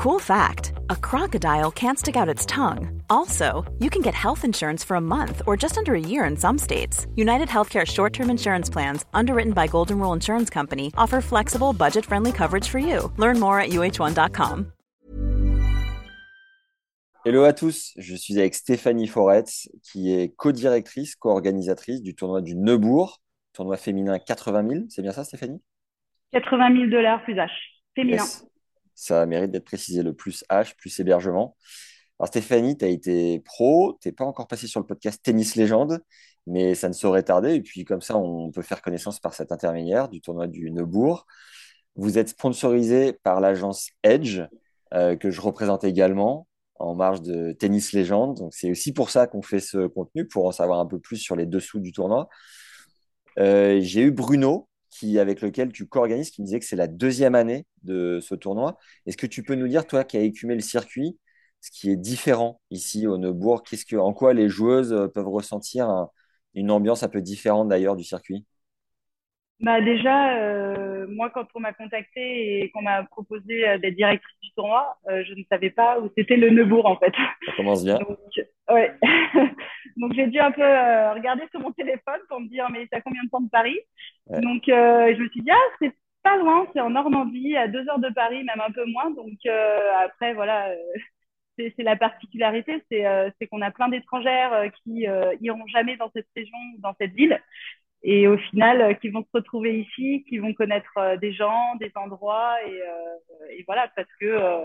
Cool fact a crocodile can't stick out its tongue. Also, you can get health insurance for a month or just under a year in some states. United Healthcare short term insurance plans, underwritten by Golden Rule Insurance Company, offer flexible, budget friendly coverage for you. Learn more at uh1.com. Hello à tous, je suis avec Stéphanie Foretz, qui est co-directrice, co-organisatrice du tournoi du Neubourg, tournoi féminin 80 000. C'est bien ça, Stéphanie? 80 000 dollars plus H, féminin. Yes. Ça mérite d'être précisé, le plus H, plus hébergement. Alors Stéphanie, tu as été pro, tu n'es pas encore passé sur le podcast Tennis Légende, mais ça ne saurait tarder. Et puis comme ça, on peut faire connaissance par cet intermédiaire du tournoi du Neubourg. Vous êtes sponsorisé par l'agence Edge, euh, que je représente également en marge de Tennis Légende. Donc c'est aussi pour ça qu'on fait ce contenu, pour en savoir un peu plus sur les dessous du tournoi. Euh, J'ai eu Bruno, qui, avec lequel tu co-organises, qui me disait que c'est la deuxième année de ce tournoi. Est-ce que tu peux nous dire, toi qui as écumé le circuit, ce qui est différent ici au Neubourg? Qu'est-ce que, En quoi les joueuses euh, peuvent ressentir une ambiance un peu différente d'ailleurs du circuit? Bah déjà, euh, moi, quand on m'a contacté et qu'on m'a proposé euh, d'être directrice du tournoi, je ne savais pas où c'était le Neubourg, en fait. Ça commence bien. Donc, ouais. Donc, j'ai dû un peu regarder sur mon téléphone pour me dire, mais t'as combien de temps de Paris? Donc, je me suis dit, ah, c'est pas loin, c'est en Normandie, à deux heures de Paris, même un peu moins. Donc euh, après, voilà, euh, c'est la particularité, c'est euh, qu'on a plein d'étrangères qui iront jamais dans cette région, dans cette ville, et au final, qui vont se retrouver ici, qui vont connaître des gens, des endroits, et, et voilà, parce que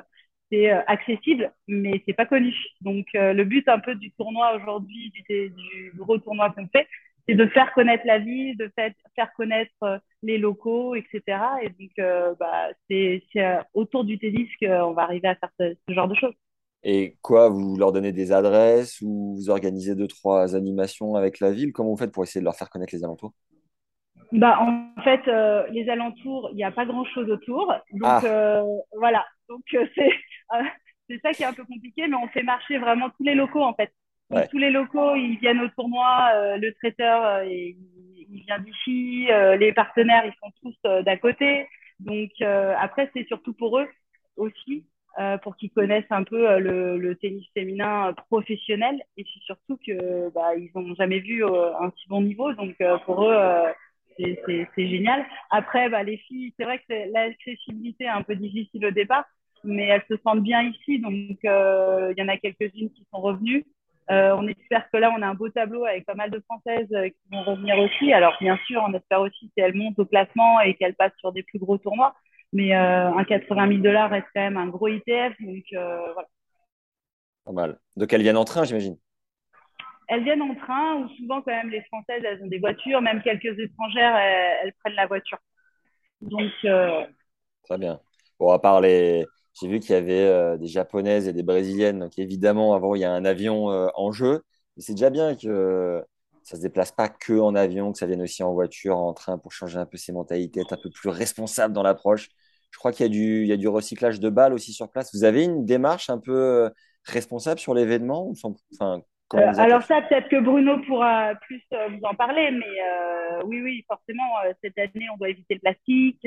c'est accessible, mais c'est pas connu. Donc le but un peu du tournoi aujourd'hui, du, du gros tournoi qu'on fait, c'est de faire connaître la ville, de faire, faire connaître euh, les locaux, etc. Et donc, euh, bah, c'est euh, autour du tennis qu'on va arriver à faire ce, genre de choses. Et quoi, vous leur donnez des adresses ou vous organisez deux, trois animations avec la ville? Comment vous faites pour essayer de leur faire connaître les alentours? Bah, En fait, les alentours, il n'y a pas grand-chose autour. Donc, ah. voilà. Donc, c'est c'est ça qui est un peu compliqué, mais on fait marcher vraiment tous les locaux, en fait. Tous les locaux, ils viennent au tournoi. Euh, le traiteur, euh, il, vient d'ici. Euh, les partenaires, ils sont tous d'à côté. Donc après, c'est surtout pour eux aussi, pour qu'ils connaissent un peu le, tennis féminin professionnel. Et c'est surtout que bah, ils n'ont jamais vu un si bon niveau. Donc pour eux, c'est génial. Après, bah, les filles, c'est vrai que l'accessibilité est un peu difficile au départ, mais elles se sentent bien ici. Donc il y en a quelques-unes qui sont revenues. Euh, on espère que là, on a un beau tableau avec pas mal de Françaises euh, qui vont revenir aussi. Alors, bien sûr, on espère aussi qu'elles montent au classement et qu'elles passent sur des plus gros tournois. Mais euh, un 80 000 dollars reste quand même un gros ITF. Donc, voilà. Pas mal. Donc, elles viennent en train, j'imagine Elles viennent en train, ou souvent, quand même, les Françaises, elles ont des voitures. Même quelques étrangères, elles, prennent la voiture. Donc. Très bien. Bon, à part les, j'ai vu qu'il y avait euh, des japonaises et des brésiliennes. Donc évidemment, avant, il y a un avion euh, en jeu. Mais c'est déjà bien que ça ne se déplace pas que en avion, que ça vienne aussi en voiture, en train pour changer un peu ses mentalités, être un peu plus responsable dans l'approche. Je crois qu'il y, a du, il y a du recyclage de balles aussi sur place. Vous avez une démarche un peu euh, responsable sur l'événement enfin, alors ça, peut-être que Bruno pourra plus vous en parler, mais oui, oui, forcément, cette année, on doit éviter le plastique.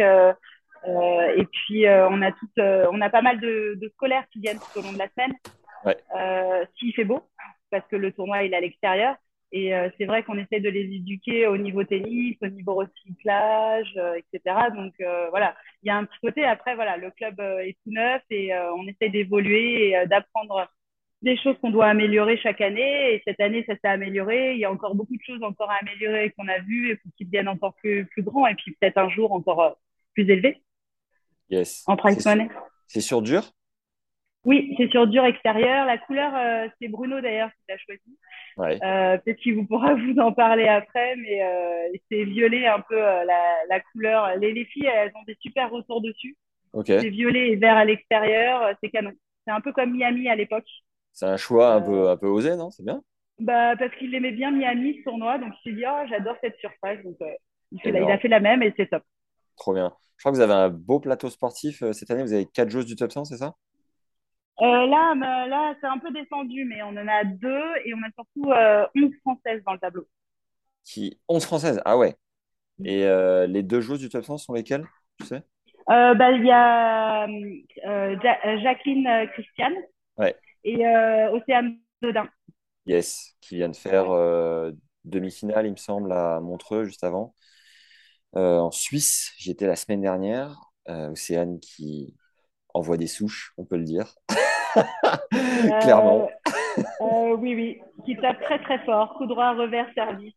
Euh, et puis, euh, on, a tout, euh, on a pas mal de, de, scolaires qui viennent tout au long de la semaine, ouais. s'il fait beau, parce que le tournoi il est à l'extérieur. Et c'est vrai qu'on essaie de les éduquer au niveau tennis, au niveau recyclage, etc. Donc voilà, il y a un petit côté. Après, voilà, le club est tout neuf et on essaie d'évoluer et d'apprendre des choses qu'on doit améliorer chaque année. Et cette année, ça s'est amélioré. Il y a encore beaucoup de choses encore à améliorer qu'on a vues et pour qu'ils deviennent encore plus, plus grands et puis peut-être un jour encore plus élevés. Yes. En price money. C'est sur dur Oui, c'est sur dur extérieur. La couleur, euh, c'est Bruno d'ailleurs qui l'a choisi. Ouais. Euh, Peut-être qu'il vous pourra vous en parler après, mais euh, c'est violet un peu la, la, couleur. Les, les, filles, elles ont des super retours dessus. Okay. C'est violet et vert à l'extérieur, c'est canon. C'est un peu comme Miami à l'époque. C'est un choix un, peu, un peu osé, non? C'est bien? Bah, Parce qu'il aimait bien Miami, ce tournoi, donc me suis dit, oh, j'adore cette surface. Donc, il, fait il a fait la même et c'est top. Trop bien. Je crois que vous avez un beau plateau sportif cette année. Vous avez quatre joueuses du top 100, c'est ça? Euh, Là, là c'est un peu descendu, mais on en a deux et on a surtout euh, 11 françaises dans le tableau. Qui... 11 françaises? Ah ouais. Et euh, les deux joueuses du top 100 sont lesquelles Tu sais? Bah, Il y a Jacqueline Christiane et Océane Dodin. Yes, qui vient de faire demi-finale, il me semble, à Montreux juste avant. en Suisse, j'étais la semaine dernière. Océane qui envoie des souches, on peut le dire. Clairement. Euh, oui, oui, qui tape très très fort, coup droit, revers, service.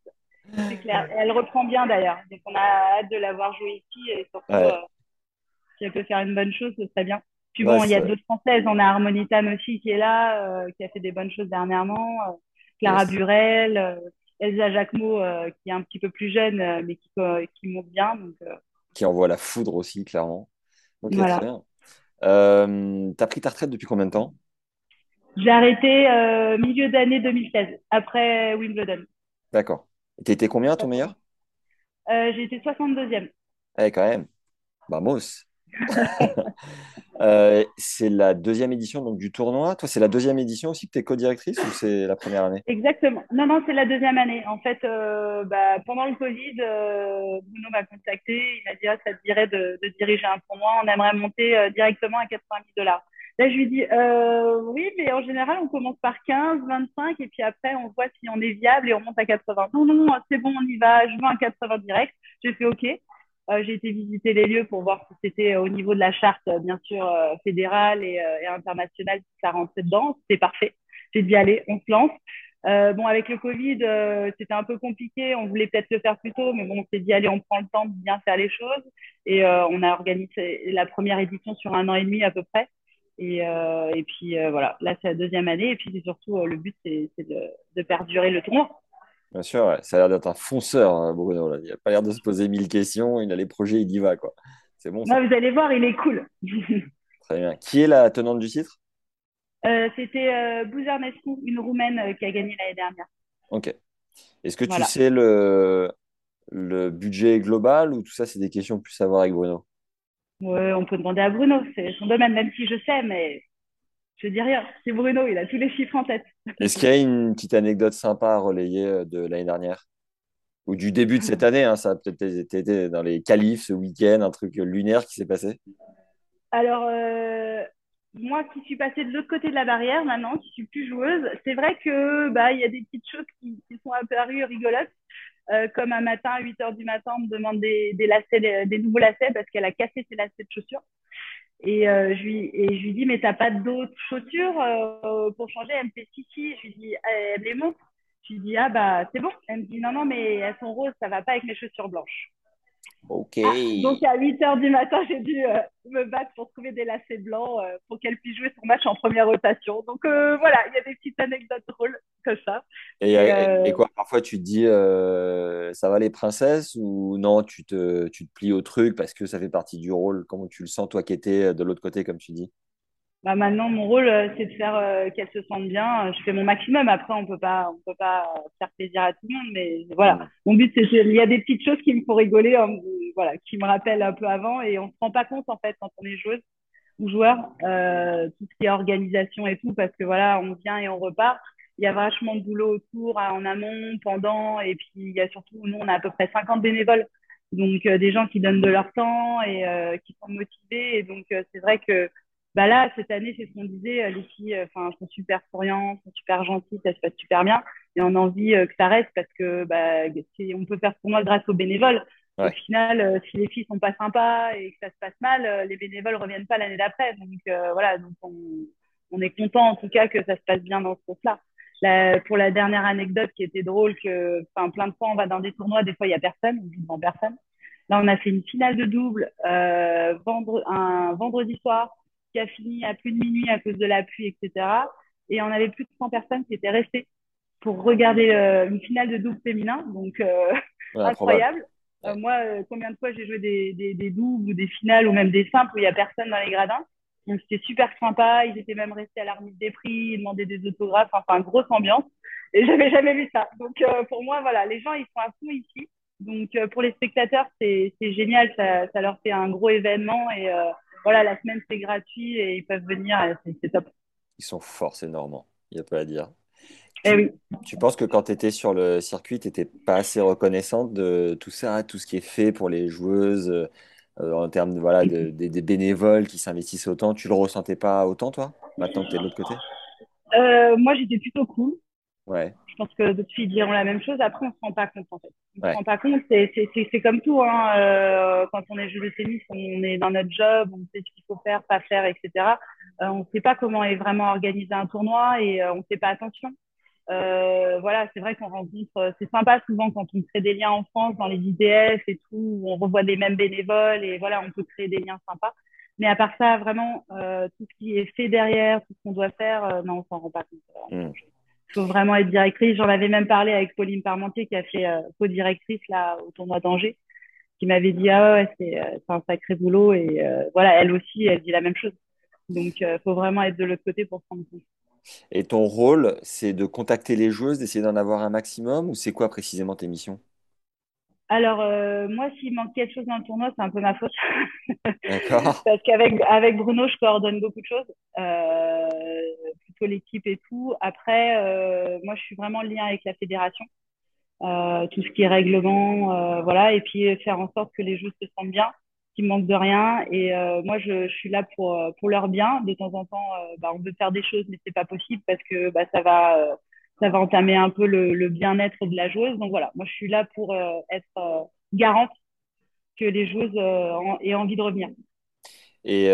C'est clair. elle reprend bien d'ailleurs. Donc on a hâte de la voir jouer ici et surtout, euh, si elle peut faire une bonne chose, ce serait bien. Puis bon, il y a d'autres Françaises. On a Harmonitan aussi qui est là, euh, qui a fait des bonnes choses dernièrement. Clara Burel, Elsa Jacquemot, qui est un petit peu plus jeune, mais qui, qui monte bien. Donc, Qui envoie la foudre aussi, clairement. Ok, voilà. très bien. Euh, tu as pris ta retraite depuis combien de temps? J'ai arrêté euh, milieu d'année 2016, après Wimbledon. D'accord. Et tu étais combien ton meilleur? Euh, J'ai été 62e. Eh, quand même. Vamos. Euh, c'est la deuxième édition donc, du tournoi. Toi, c'est la deuxième édition aussi que tu es co-directrice ou c'est la première année? Exactement. Non, non, c'est la deuxième année. En fait, euh, bah, pendant le Covid, euh, Bruno m'a contacté. Il m'a dit ah, ça te dirait de, diriger un tournoi. On aimerait monter directement à 80 000 dollars. Là, je lui dis oui, mais en général, on commence par 15, 25 et puis après, on voit si on est viable et on monte à 80. Non, non, c'est bon, on y va. Je veux un 80 direct. J'ai fait OK. Euh, j'ai été visiter les lieux pour voir si c'était au niveau de la charte, euh, bien sûr, euh, fédérale et, internationale, si ça rentrait dedans. C'était parfait. J'ai dit, allez, on se lance. bon, avec le Covid, c'était un peu compliqué. On voulait peut-être le faire plus tôt, mais bon, on s'est dit, allez, on prend le temps de bien faire les choses. Et on a organisé la première édition sur un an et demi à peu près. Et, et puis voilà, là, c'est la deuxième année. Et puis surtout, le but, c'est de, de perdurer le tournoi. Bien sûr, ça a l'air d'être un fonceur, hein, Bruno. Il n'a pas l'air de se poser mille questions. Il a les projets, il y va. quoi. C'est bon. vous allez voir, il est cool. Très bien. Qui est la tenante du titre? Euh, C'était euh, Buzarnescu, une Roumaine euh, qui a gagné l'année dernière. Ok. Est-ce que tu sais le, le budget global ou tout ça, c'est des questions plus à voir avec Bruno? Oui, on peut demander à Bruno. C'est son domaine, même si je sais, mais je dis rien. C'est Bruno, il a tous les chiffres en tête. Est-ce qu'il y a une petite anecdote sympa à relayer euh, de l'année dernière? Ou du début de cette année hein, Ça a peut-être été dans les qualifs ce week-end, un truc lunaire qui s'est passé? Alors, euh, moi qui suis passée de l'autre côté de la barrière maintenant, qui suis plus joueuse, c'est vrai que bah il y a des petites choses qui, sont apparues rigolotes. Euh, comme un matin, à 8 h du matin, on me demande des, lacets, des nouveaux lacets parce qu'elle a cassé ses lacets de chaussures. Et, euh, je lui, et je lui dis, mais t'as pas d'autres chaussures euh, pour changer? Elle me fait, si, si. Je lui dis, elle les montre. Je lui dis, ah bah c'est bon. Elle me dit, non, non, mais elles sont roses, ça va pas avec mes chaussures blanches. Ok. Ah, donc à 8 h du matin, j'ai dû euh, me battre pour trouver des lacets blancs euh, pour qu'elle puisse jouer son match en première rotation. Donc euh, voilà, il y a des petites anecdotes drôles comme ça. Et, quoi, parfois tu te dis ça va les princesses ou non, tu te, tu te plies au truc parce que ça fait partie du rôle? Comment tu le sens, toi qui étais de l'autre côté, comme tu dis? Bah maintenant mon rôle euh, c'est de faire euh, qu'elle se sente bien. Je fais mon maximum. Après on peut pas on peut pas faire plaisir à tout le monde, mais voilà. Mon but c'est il y a des petites choses qui me font rigoler, hein, voilà, qui me rappellent un peu avant et on se rend pas compte en fait quand on est joueuse ou joueur euh, tout ce qui est organisation et tout parce que voilà on vient et on repart. Il y a vachement de boulot autour, en amont, pendant et puis il y a surtout nous on a à peu près 50 bénévoles donc des gens qui donnent de leur temps et qui sont motivés et donc c'est vrai que bah là, cette année, c'est ce qu'on disait, euh, les filles euh, enfin, sont super souriantes, sont super gentilles, ça se passe super bien. Et on a envie euh, que ça reste parce que bah, on peut faire pour moi grâce aux bénévoles. Au final, si les filles sont pas sympas et que ça se passe mal, les bénévoles reviennent pas l'année d'après. Donc voilà, donc on, on, est content en tout cas que ça se passe bien dans ce sens-là. pour la dernière anecdote qui était drôle, que enfin plein de fois on va dans des tournois, des fois il y a personne, on joue devant personne. Là, on a fait une finale de double euh, un vendredi soir qui a fini à plus de minuit à cause de la pluie, etc. Et on avait plus de 100 personnes qui étaient restées pour regarder euh, une finale de double féminin. Donc, euh, incroyable. Euh, moi, combien de fois j'ai joué des, des, des, doubles ou des finales ou même des simples où il n'y a personne dans les gradins. Donc, c'était super sympa. Ils étaient même restés à l'armée des prix, ils demandaient des autographes. Enfin, grosse ambiance. Et j'avais jamais vu ça. Donc, pour moi, voilà, les gens, ils sont à fond ici. Donc, pour les spectateurs, c'est génial. Ça, ça, leur fait un gros événement et voilà, la semaine c'est gratuit et ils peuvent venir, c'est top. Ils sont forts, c'est normand, il n'y a pas à dire. Eh oui. Tu penses que quand tu étais sur le circuit, tu n'étais pas assez reconnaissante de tout ça, tout ce qui est fait pour les joueuses, en termes de, voilà, des bénévoles qui s'investissent autant? Tu le ressentais pas autant, toi, maintenant que tu es de l'autre côté? Moi, j'étais plutôt cool. Ouais. Je pense que depuis, ils diront la même chose. Après, on ne se rend pas compte, en fait. On ne se rend pas compte. C'est comme tout. Hein. Euh, quand on est joueur de tennis, on est dans notre job, on sait ce qu'il faut faire, pas faire, etc. Euh, on ne sait pas comment est vraiment organisé un tournoi et euh, on ne fait pas attention. Voilà, c'est vrai qu'on rencontre, c'est sympa souvent quand on crée des liens en France dans les IDF et tout, où on revoit les mêmes bénévoles et voilà, on peut créer des liens sympas. Mais à part ça, vraiment, tout ce qui est fait derrière, tout ce qu'on doit faire, non, on s'en rend pas compte. Mmh faut vraiment être directrice. J'en avais même parlé avec Pauline Parmentier qui a fait euh, co-directrice là au tournoi d'Angers, qui m'avait dit ah ouais c'est euh, un sacré boulot et euh, voilà elle aussi elle dit la même chose. Donc il faut vraiment être de l'autre côté pour se rendre compte. Et ton rôle, c'est de contacter les joueuses, d'essayer d'en avoir un maximum ou c'est quoi précisément tes missions? Alors, moi, s'il manque quelque chose dans le tournoi, c'est un peu ma faute. D'accord. Parce qu'avec avec Bruno, je coordonne beaucoup de choses. Euh, l'équipe et tout. Après, euh, moi, je suis vraiment en lien avec la fédération. Euh, tout ce qui est règlement, euh, voilà, et puis faire en sorte que les joueurs se sentent bien, qu'ils manquent de rien. Et moi, je, suis là pour pour leur bien. De temps en temps, bah, on veut faire des choses, mais c'est pas possible parce que bah, ça va ça va entamer un peu le, bien-être de la joueuse. Donc voilà, moi, je suis là pour être garante que les joueuses aient envie de revenir. Et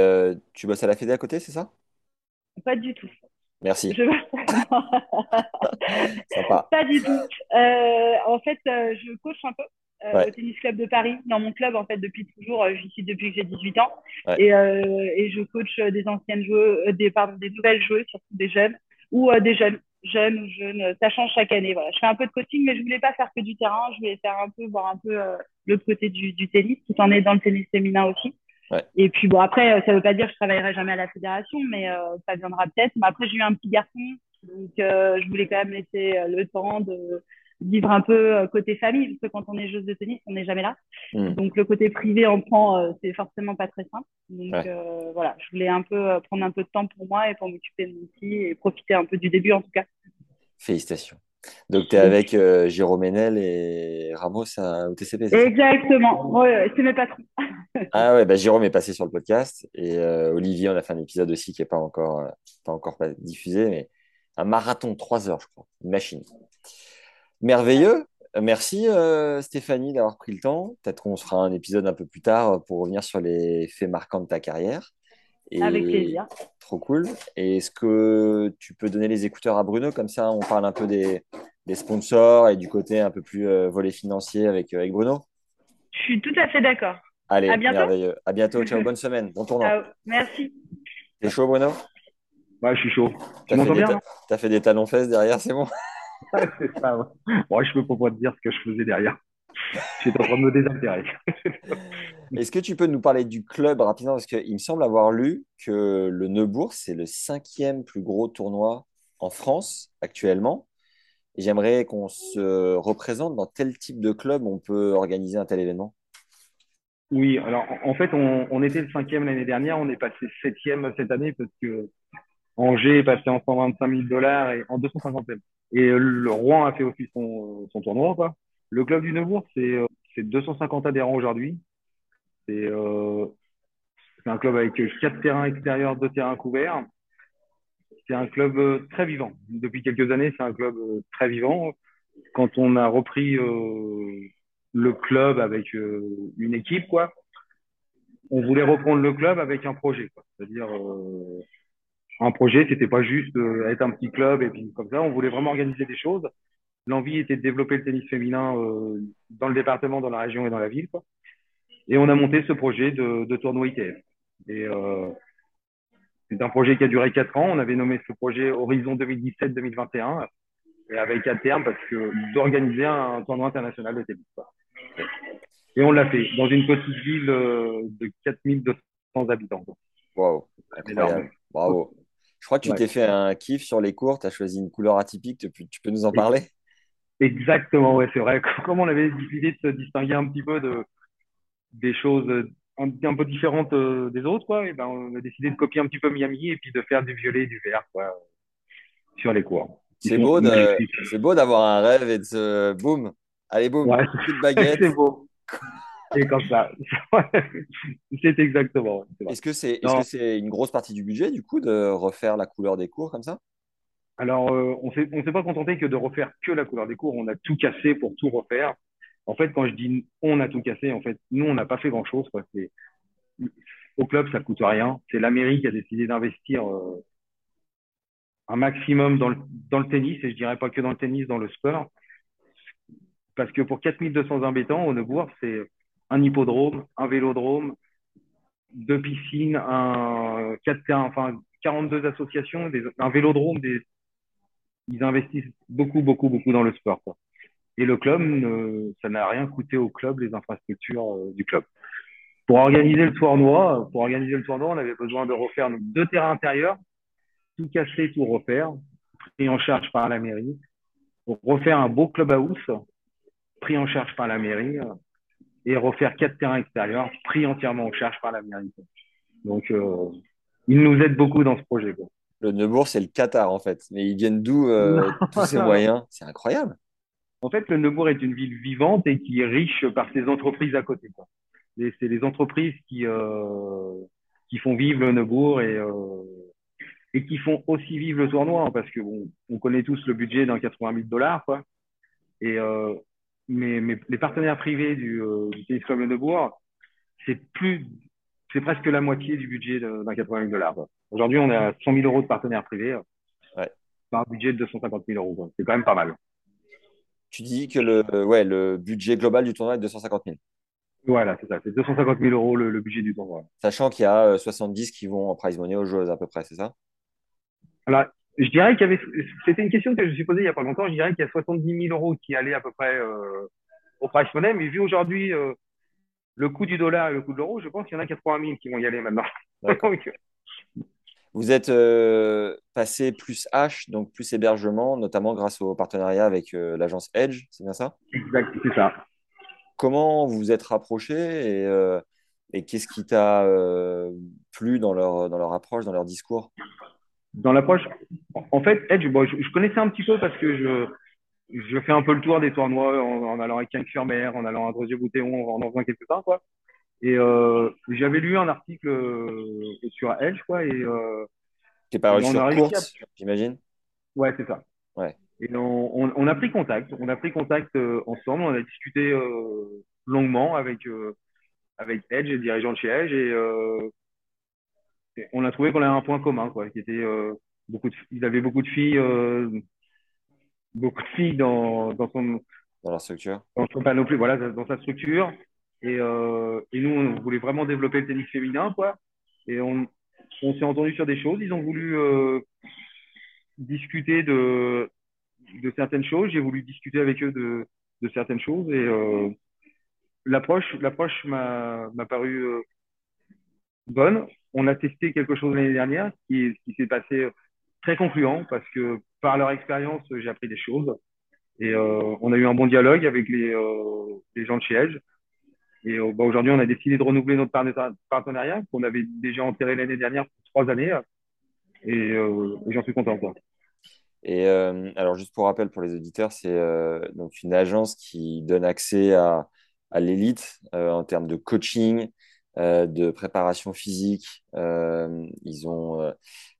tu bosses à la Fédé à côté, c'est ça? Pas du tout. Merci. Je... Pas du tout. Euh, en fait, euh, je coach un peu euh, au tennis club de Paris, dans mon club en fait depuis toujours. J'y suis depuis que j'ai 18 ans et, et, je coach des anciennes joueuses, des pardon, des nouvelles joueuses, surtout des jeunes ou des jeunes, jeunes ou jeunes. Ça change chaque année. Voilà. Je fais un peu de coaching, mais je voulais pas faire que du terrain. Je voulais faire un peu voir un peu l'autre côté du, du tennis, tout en est dans le tennis féminin aussi. Et puis bon, après, ça veut pas dire que je travaillerai jamais à la fédération, mais euh, ça viendra peut-être. Mais après, j'ai eu un petit garçon, donc euh, je voulais quand même laisser euh, le temps de vivre un peu côté famille, parce que quand on est joueuse de tennis, on n'est jamais là. Mm. Donc le côté privé en prend, c'est forcément pas très simple. Donc voilà, je voulais un peu prendre un peu de temps pour moi et pour m'occuper de mon petit et profiter un peu du début en tout cas. Félicitations. Donc, tu es avec euh, Jérôme Enel et Ramos à OTCP, Exactement, ouais, c'est mes patrons. ah ouais, bah, Jérôme est passé sur le podcast et euh, Olivier, on a fait un épisode aussi qui n'est pas encore, euh, pas encore diffusé, mais un marathon de 3 heures, je crois, une machine. Merveilleux. Merci Stéphanie d'avoir pris le temps. Peut-être qu'on se fera un épisode un peu plus tard pour revenir sur les faits marquants de ta carrière. Avec plaisir. Trop cool. Et est-ce que tu peux donner les écouteurs à Bruno? Comme ça, on parle un peu des, sponsors et du côté un peu plus euh, volet financier avec, euh, avec Bruno Je suis tout à fait d'accord. Allez, à bientôt. merveilleux. À bientôt. Ciao, bonne semaine. Bon tournoi. Merci. T'es chaud, Bruno? Ouais, je suis chaud. Tu m'entends bien T'as fait des talons fesses derrière, c'est bon? C'est ça, ouais. Bon, je peux pas te dire ce que je faisais derrière. J'étais en train de me désintéresser. Est-ce que tu peux nous parler du club rapidement? Parce qu'il me semble avoir lu que le Neubourg, c'est le cinquième plus gros tournoi en France actuellement. Et j'aimerais qu'on se représente dans tel type de club on peut organiser un tel événement. Oui, alors en fait, on, était le cinquième l'année dernière, on est passé septième cette année parce que Angers est passé en 125 000 dollars et en 250 Et le Rouen a fait aussi son, son tournoi. Quoi. Le club du Neubourg, c'est 250 euh, adhérents aujourd'hui. Euh, c'est un club avec quatre terrains extérieurs, deux terrains couverts. C'est un club euh, très vivant. Depuis quelques années, c'est un club très vivant. Quand on a repris le club avec une équipe, quoi, on voulait reprendre le club avec un projet. C'est-à-dire un projet, c'était pas juste être un petit club et puis comme ça. On voulait vraiment organiser des choses l'envie était de développer le tennis féminin euh, dans le département, dans la région et dans la ville. Quoi. Et on a monté ce projet de, tournoi ITF. Et euh, c'est un projet qui a duré quatre ans. On avait nommé ce projet Horizon 2017-2021 et avec à terme parce que d'organiser un, tournoi international de tennis. Et on l'a fait dans une petite ville euh, de 4200 habitants. Waouh, incroyable. Bravo. Je crois que tu t'es fait un kiff sur les cours, tu as choisi une couleur atypique, tu peux nous en parler? Exactement, ouais, c'est vrai. Comme on avait décidé de se distinguer un petit peu de, des choses un, un peu différentes euh, des autres, quoi, et ben, on a décidé de copier un petit peu Miami et puis de faire du violet et du vert, quoi, sur les cours. C'est beau, c'est beau d'avoir un rêve et de se, boum, allez boum, ouais, de baguette. c'est beau. Et comme ça. c'est exactement. Est-ce que c'est est -ce c'est une grosse partie du budget, du coup, de refaire la couleur des cours comme ça? Alors, euh, on ne s'est pas contenté que de refaire que la couleur des cours. On a tout cassé pour tout refaire. En fait, quand je dis on a tout cassé, en fait, nous, on n'a pas fait grand-chose. Au club, ça coûte rien. C'est la mairie qui a décidé d'investir euh, un maximum dans le, dans le tennis, et je dirais pas que dans le tennis, dans le sport. Parce que pour 4200 habitants, au Neubourg, c'est un hippodrome, un vélodrome, deux piscines, un, enfin, 42 associations, un vélodrome, ils investissent beaucoup, beaucoup, beaucoup dans le sport. Quoi. Et le club, ça n'a rien coûté au club, les infrastructures euh, du club. Pour organiser le tournoi, pour organiser le tournoi, on avait besoin de refaire deux terrains intérieurs, tout casser, tout refaire, pris en charge par la mairie, pour refaire un beau clubhouse, pris en charge par la mairie, et refaire quatre terrains extérieurs pris entièrement en charge par la mairie. Donc, euh, ils nous aident beaucoup dans ce projet. Le Neubourg, c'est le Qatar en fait. Mais ils viennent d'où euh, tous ces moyens? C'est incroyable. En fait, le Neubourg est une ville vivante et qui est riche par ses entreprises à côté. C'est les entreprises qui, euh, qui font vivre le Neubourg et, euh, et qui font aussi vivre le tournoi. Hein, parce que bon, on connaît tous le budget d'un 80 000 dollars. Quoi. Et euh, mais, mais, les partenaires privés du, euh, du Tennis Club Neubourg, c'est plus, c'est presque la moitié du budget d'un 80 000 dollars. Aujourd'hui, on est à 100 000 euros de partenaires privés ouais. par un budget de 250 000 euros. C'est quand même pas mal. Tu dis que le, ouais, le budget global du tournoi est de 250 000. Voilà, c'est ça. C'est 250 000 euros le, budget du tournoi. Sachant qu'il y a 70 euh, qui vont en prize money aux joueuses à peu près, c'est ça? Alors, je dirais qu'il y avait, c'était une question que je me suis posée il n'y a pas longtemps, je dirais qu'il y a 70 000 euros qui allaient à peu près euh, au price money, mais vu aujourd'hui euh, le coût du dollar et le coût de l'euro, je pense qu'il y en a 80 000 qui vont y aller maintenant. Vous êtes euh, passé plus H, donc plus hébergement, notamment grâce au partenariat avec l'agence Edge, c'est bien ça? Exact, c'est ça. Comment vous vous êtes rapproché et, et qu'est-ce qui t'a plu dans leur, dans leur approche, dans leur discours? Dans l'approche, en fait, Edge, je, connaissais un petit peu parce que je, je fais un peu le tour des tournois en, allant avec Quinque-sur-Mer, en allant à Drosier-Boutéon, en en faisant quelques-uns, quoi. Et euh, j'avais lu un article euh, sur Edge, quoi, et... Euh, T'es pas sur course, j'imagine? Ouais, c'est ça. Ouais. Et on, on, on, a pris contact, on a pris contact euh, ensemble, on a discuté longuement avec, avec Edge, le dirigeant de chez Edge, et on a trouvé qu'on avait un point commun, quoi, qui était euh, beaucoup de, il avait beaucoup de filles, euh, beaucoup de filles dans, dans son dans la structure, dans son plus, voilà, dans sa structure. Et, euh, et nous, on voulait vraiment développer le tennis féminin, quoi. Et on, on s'est entendu sur des choses. Ils ont voulu discuter de, de certaines choses. J'ai voulu discuter avec eux de, de certaines choses. Et l'approche, l'approche m'a, m'a paru bonne. On a testé quelque chose l'année dernière qui, qui s'est passé très concluant parce que par leur expérience, j'ai appris des choses. Et euh, on a eu un bon dialogue avec les, euh, gens de chez Edge. Et euh, bah, aujourd'hui, on a décidé de renouveler notre partenariat qu'on avait déjà enterré l'année dernière pour trois années. Et, j'en suis content. Quoi. Et alors, juste pour rappel pour les auditeurs, c'est donc une agence qui donne accès à, l'élite en termes de coaching, de préparation physique. Euh, ils ont euh,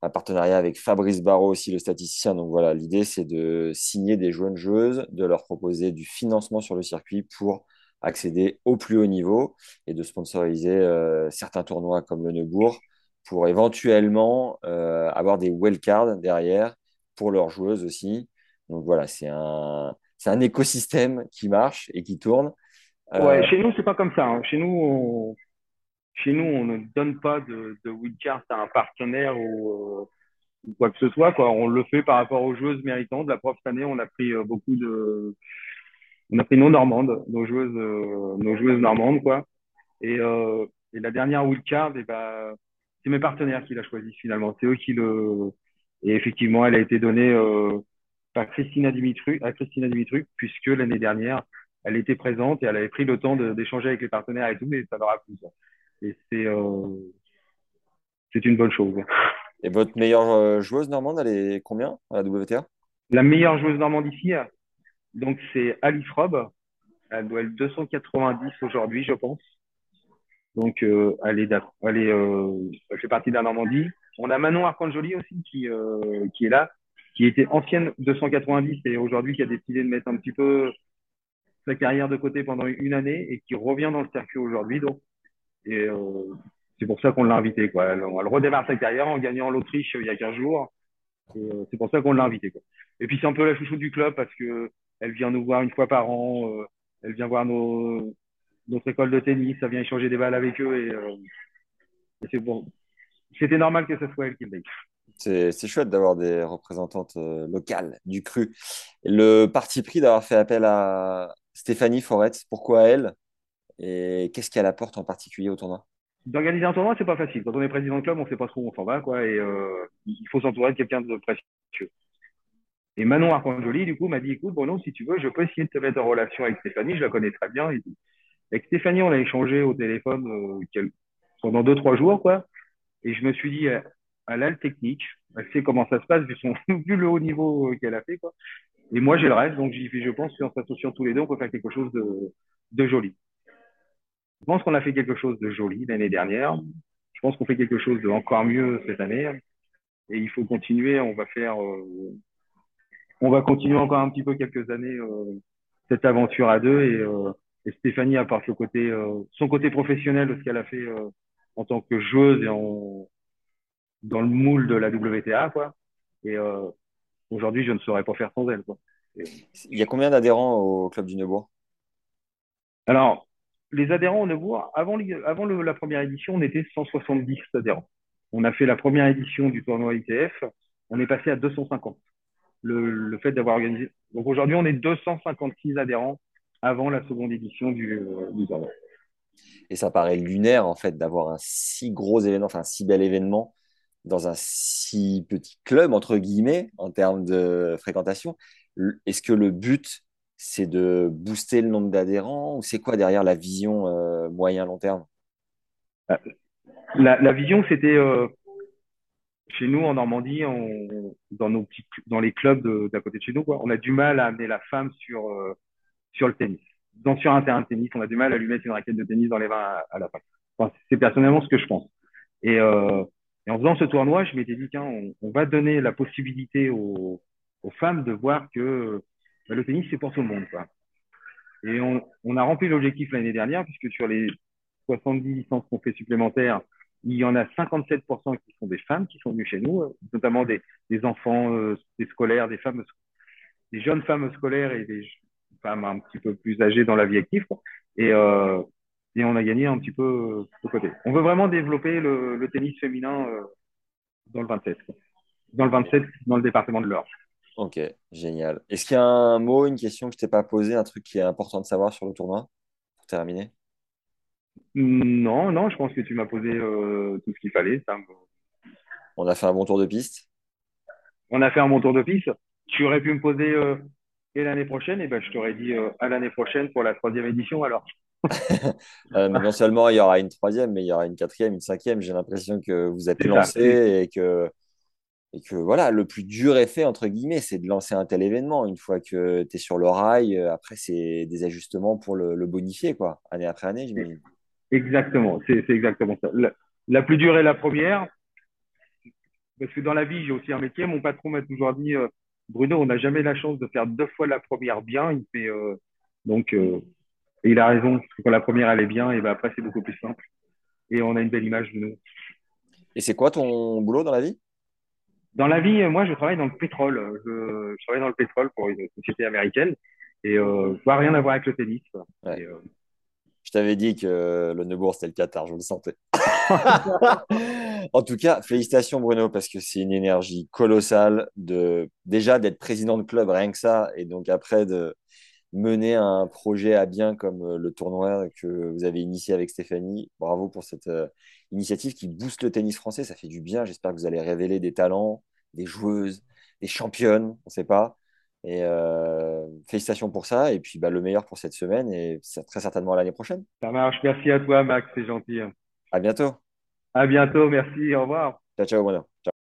un partenariat avec Fabrice Barrault aussi, le statisticien. Donc voilà, l'idée, c'est de signer des jeunes joueuses, de leur proposer du financement sur le circuit pour accéder au plus haut niveau et de sponsoriser certains tournois comme le Neubourg pour éventuellement avoir des wildcards derrière pour leurs joueuses aussi. Donc voilà, c'est un, c'est un écosystème qui marche et qui tourne. Ouais, chez nous, c'est pas comme ça. Hein. Chez nous, chez nous, on ne donne pas de, wildcard à un partenaire ou, euh, quoi que ce soit. On le fait par rapport aux joueuses méritantes. La preuve, cette année, on a pris euh, beaucoup de. On a pris nos normandes, nos joueuses, euh, nos joueuses normandes, quoi. Et, la dernière wildcard, eh ben, c'est mes partenaires qui la choisissent finalement. C'est eux qui le. Et effectivement, elle a été donnée euh, Dimitru, à Christina Dimitru, puisque l'année dernière, elle était présente et elle avait pris le temps d'échanger avec les partenaires et tout, mais ça leur a plu. Et c'est euh, c'est une bonne chose. Et votre meilleure euh, joueuse normande, elle est combien à la WTA La meilleure joueuse normande ici, donc c'est Alice Robb. Elle doit être 290 aujourd'hui, je pense. Donc, euh, elle, est, elle, est, euh, elle fait partie de la Normandie. On a Manon Arcangeli aussi qui, euh, qui est là, qui était ancienne 290 et aujourd'hui qui a décidé de mettre un petit peu sa carrière de côté pendant une année et qui revient dans le circuit aujourd'hui. Donc, et euh, c'est pour ça qu'on l'a invité. Quoi. Elle, elle, redémarre sa carrière en gagnant l'Autriche il y a 15 jours. Euh, c'est pour ça qu'on l'a invité. Quoi. Et puis c'est un peu la chouchou du club parce que elle vient nous voir une fois par an. Euh, elle vient voir nos, notre école de tennis. Ça vient échanger des balles avec eux et, euh. C'était normal que ce soit elle qui le c'est chouette d'avoir des représentantes euh, locales du cru. Le parti pris d'avoir fait appel à Stéphanie Foretz, pourquoi elle? Et qu'est-ce qu'elle apporte en particulier au tournoi? D'organiser un tournoi, c'est pas facile. Quand on est président de club, on ne sait pas trop où on s'en va, quoi, et euh, il faut s'entourer de quelqu'un de précieux. Et Manon Arcangeli, du coup, m'a dit, écoute, Bruno, si tu veux, je peux essayer de te mettre en relation avec Stéphanie, je la connais très bien. Avec Stéphanie, on a échangé au téléphone euh, pendant deux, trois jours, quoi. Et je me suis dit, elle a le technique, elle sait comment ça se passe vu, son, vu le haut niveau qu'elle a fait. Quoi. Et moi, j'ai le reste, donc je pense qu'en s'associant tous les deux, on peut faire quelque chose de, de joli. Je pense qu'on a fait quelque chose de joli l'année dernière. Je pense qu'on fait quelque chose de encore mieux cette année. Et il faut continuer. On va faire, euh, on va continuer encore un petit peu quelques années euh, cette aventure à deux. Et, euh, et Stéphanie apporte le côté, euh, son côté professionnel de ce qu'elle a fait euh, en tant que joueuse et en, dans le moule de la WTA, quoi. Et euh, aujourd'hui, je ne saurais pas faire sans elle, quoi. Il y a combien d'adhérents au club du Neubourg? Alors, les adhérents au Neubourg, avant, avant la première édition, on était 170 adhérents. On a fait la première édition du tournoi ITF, on est passé à 250. Le, fait d'avoir organisé. Donc aujourd'hui, on est 256 adhérents avant la seconde édition du, du tournoi. Et ça paraît lunaire, en fait, d'avoir un si gros événement, enfin un si bel événement dans un si petit club, entre guillemets, en termes de fréquentation. Est-ce que le but, c'est de booster le nombre d'adhérents ou c'est quoi derrière la vision euh, moyen-long terme? La, vision, c'était euh, chez nous en Normandie, dans, nos petits, dans les clubs d'à côté de chez nous, on a du mal à amener la femme sur, euh, sur le tennis. Dans, sur un terrain de tennis, on a du mal à lui mettre une raquette de tennis dans les mains à, la. Enfin, c'est personnellement ce que je pense. Et, en faisant ce tournoi, je m'étais dit, tiens, on, va donner la possibilité aux femmes de voir que bah, le tennis, c'est pour tout le monde. Quoi. Et on, a rempli l'objectif l'année dernière, puisque sur les 70 licences qu'on fait supplémentaires, il y en a 57% qui sont des femmes qui sont venues chez nous, notamment des, enfants, euh, des scolaires, des femmes, des jeunes femmes scolaires et des femmes un petit peu plus âgées dans la vie active. Euh, et on a gagné un petit peu de côté. On veut vraiment développer le, tennis féminin euh, dans le 27, quoi. dans le 27, dans le département de l'Orge. Ok, génial. Est-ce qu'il y a un mot, une question que je t'ai pas posée, un truc qui est important de savoir sur le tournoi pour terminer? Non, non, je pense que tu m'as posé euh, tout ce qu'il fallait. Ça. On a fait un bon tour de piste? On a fait un bon tour de piste. Tu aurais pu me poser euh, et l'année prochaine, et ben je t'aurais dit euh, à l'année prochaine pour la troisième édition alors. euh, non seulement il y aura une troisième, mais il y aura une quatrième, une cinquième. J'ai l'impression que vous êtes lancé et que, et que voilà, le plus dur effet, entre guillemets, c'est de lancer un tel événement. Une fois que tu es sur le rail, euh, après, c'est des ajustements pour le, le, bonifier, quoi, année après année, j'imagine. Exactement, c'est exactement ça. La, la, plus dure est la première. Parce que dans la vie, j'ai aussi un métier. Mon patron m'a toujours dit euh, Bruno, on n'a jamais la chance de faire deux fois la première bien. Il fait, euh, donc, euh, et il a raison, quand la première allait bien, et ben après c'est beaucoup plus simple. Et on a une belle image de nous. Et c'est quoi ton boulot dans la vie? Dans la vie, moi je travaille dans le pétrole. Je, je travaille dans le pétrole pour une société américaine. Et euh, ça rien à voir avec le tennis. Ouais. Et, euh... Je t'avais dit que le Neubourg c'était le Qatar, je le sentais. en tout cas, félicitations Bruno, parce que c'est une énergie colossale de déjà d'être président de club, rien que ça, et donc après de mener un projet à bien comme le tournoi que vous avez initié avec Stéphanie. Bravo pour cette euh, initiative qui booste le tennis français. Ça fait du bien. J'espère que vous allez révéler des talents, des joueuses, des championnes, on ne sait pas. Et euh, félicitations pour ça. Et puis bah, le meilleur pour cette semaine et très certainement l'année prochaine. Ça marche. Merci à toi, Max. C'est gentil. À bientôt. À bientôt. Merci. Au revoir. Ciao, ciao, Bruno. Ciao.